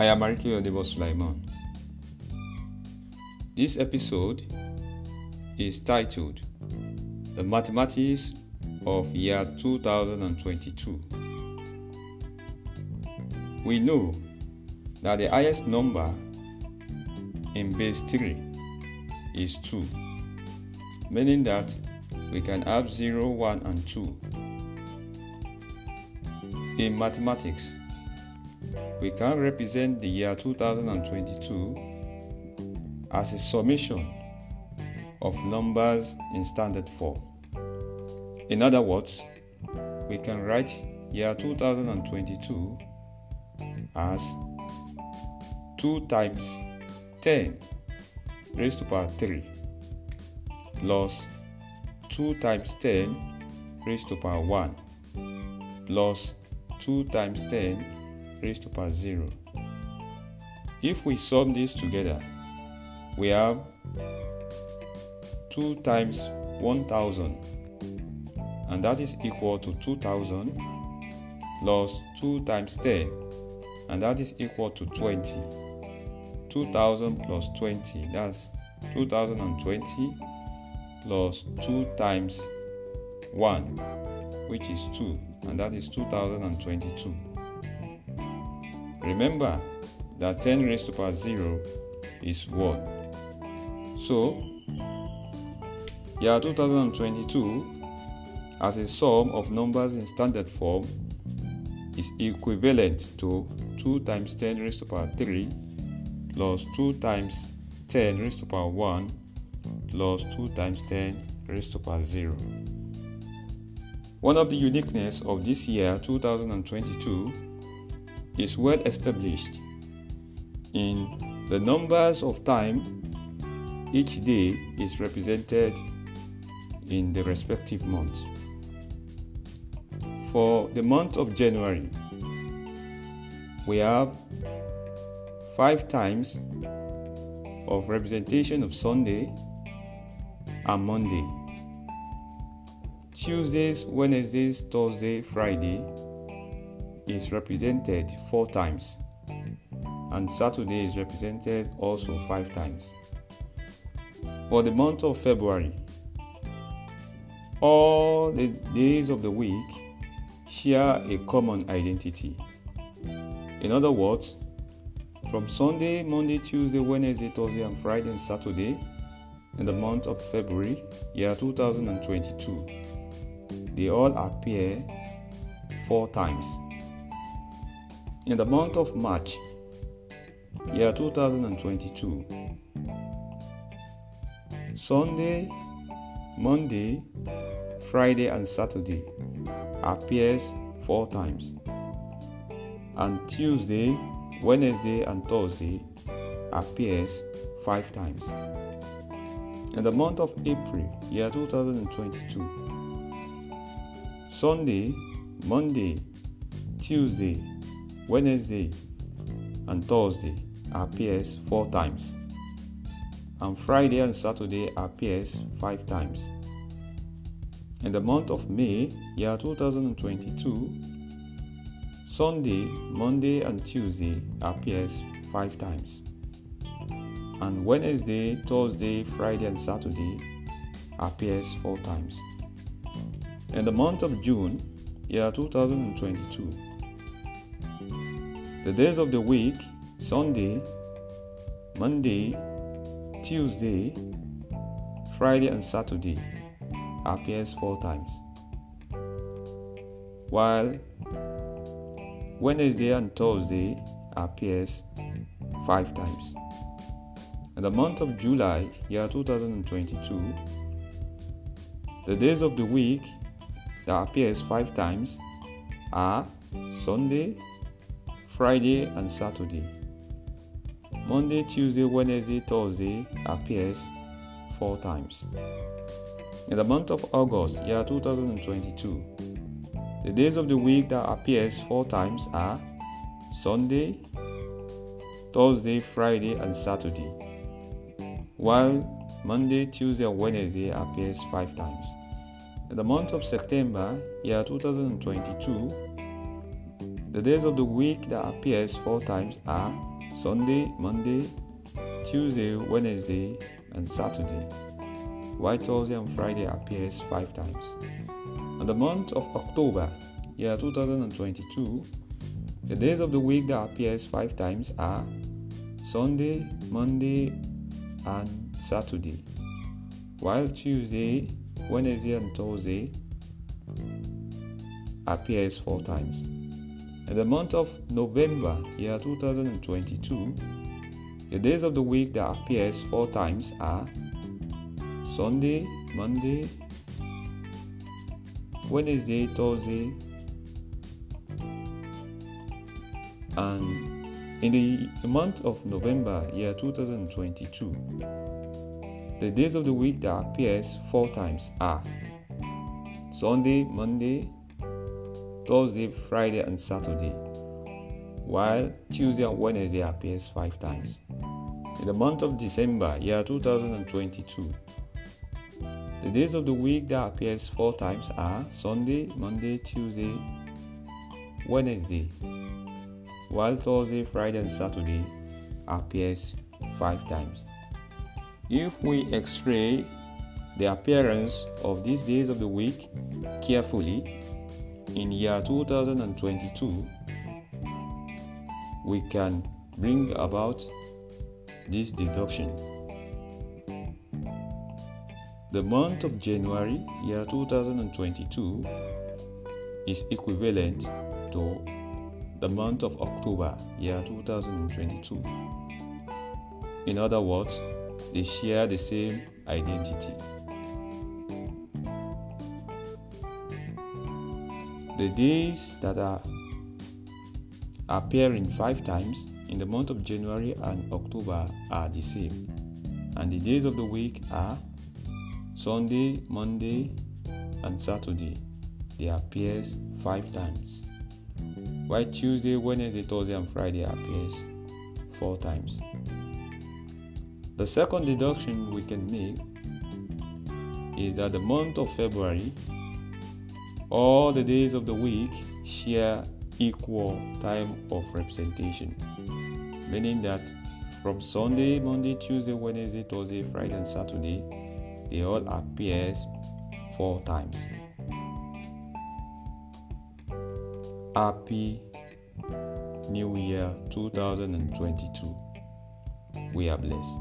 I am Arike Odebo Sulaiman. This episode is titled The Mathematics of Year 2022. We know that the highest number in base 3 is 2, meaning that we can have 0, 1, and 2. In mathematics, we can represent the year 2022 as a summation of numbers in standard form. In other words, we can write year 2022 as 2 times 10 raised to power 3 plus 2 times 10 raised to power 1 plus 2 times 10 raised to power 0. If we sum this together, we have 2 times 1000 and that is equal to 2000 plus 2 times 10 and that is equal to 20. 2000 plus 20 that's 2020 plus 2 times 1 which is 2 and that is 2022. Remember that 10 raised to the power 0 is 1. So, year 2022 as a sum of numbers in standard form is equivalent to 2 times 10 raised to the power 3 plus 2 times 10 raised to the power 1 plus 2 times 10 raised to power 0. One of the uniqueness of this year 2022 is well established in the numbers of time each day is represented in the respective month. For the month of January, we have five times of representation of Sunday and Monday. Tuesdays, Wednesdays, Thursday, Friday is represented four times, and Saturday is represented also five times. For the month of February, all the days of the week share a common identity. In other words, from Sunday, Monday, Tuesday, Wednesday, Thursday, and Friday and Saturday in the month of February, year 2022, they all appear four times. In the month of March, year 2022, Sunday, Monday, Friday, and Saturday appears four times, and Tuesday, Wednesday, and Thursday appears five times. In the month of April, year 2022, Sunday, Monday, Tuesday, Wednesday, and Thursday appears four times, and Friday and Saturday appears five times. In the month of May, year 2022, Sunday, Monday, and Tuesday appears five times, and Wednesday, Thursday, Friday, and Saturday appears four times. In the month of June, year 2022, the days of the week Sunday, Monday, Tuesday, Friday, and Saturday appears four times, while Wednesday and Thursday appears five times. In the month of July, year 2022, the days of the week that appears five times are Sunday, Friday, and Saturday. Monday, Tuesday, Wednesday, Thursday appears four times. In the month of August, year 2022, the days of the week that appears four times are Sunday, Thursday, Friday, and Saturday, while Monday, Tuesday, and Wednesday appears five times. In the month of September, year 2022, the days of the week that appears four times are Sunday, Monday, Tuesday, Wednesday, and Saturday, while Thursday and Friday appears five times. In the month of October, year 2022, the days of the week that appears five times are Sunday, Monday, and Saturday, while Tuesday, Wednesday, and Thursday appears four times. In the month of November, year 2022, the days of the week that appears four times are Sunday, Monday, Wednesday, Thursday, and in the month of November, year 2022, the days of the week that appears four times are Sunday, Monday, Thursday, Friday, and Saturday, while Tuesday and Wednesday appears five times. In the month of December, year 2022, the days of the week that appears four times are Sunday, Monday, Tuesday, Wednesday, while Thursday, Friday, and Saturday appears five times. If we x-ray the appearance of these days of the week carefully in year 2022, we can bring about this deduction. The month of January, year 2022, is equivalent to the month of October, year 2022. In other words, they share the same identity. The days that are appearing five times in the month of January and October are the same, and the days of the week are Sunday, Monday, and Saturday. They appears five times. While Tuesday, Wednesday, Thursday, and Friday appears four times. The second deduction we can make is that the month of February, all the days of the week share equal time of representation, meaning that from Sunday, Monday, Tuesday, Wednesday, Thursday, Friday, and Saturday, they all appear four times. Happy New Year 2022. We are blessed.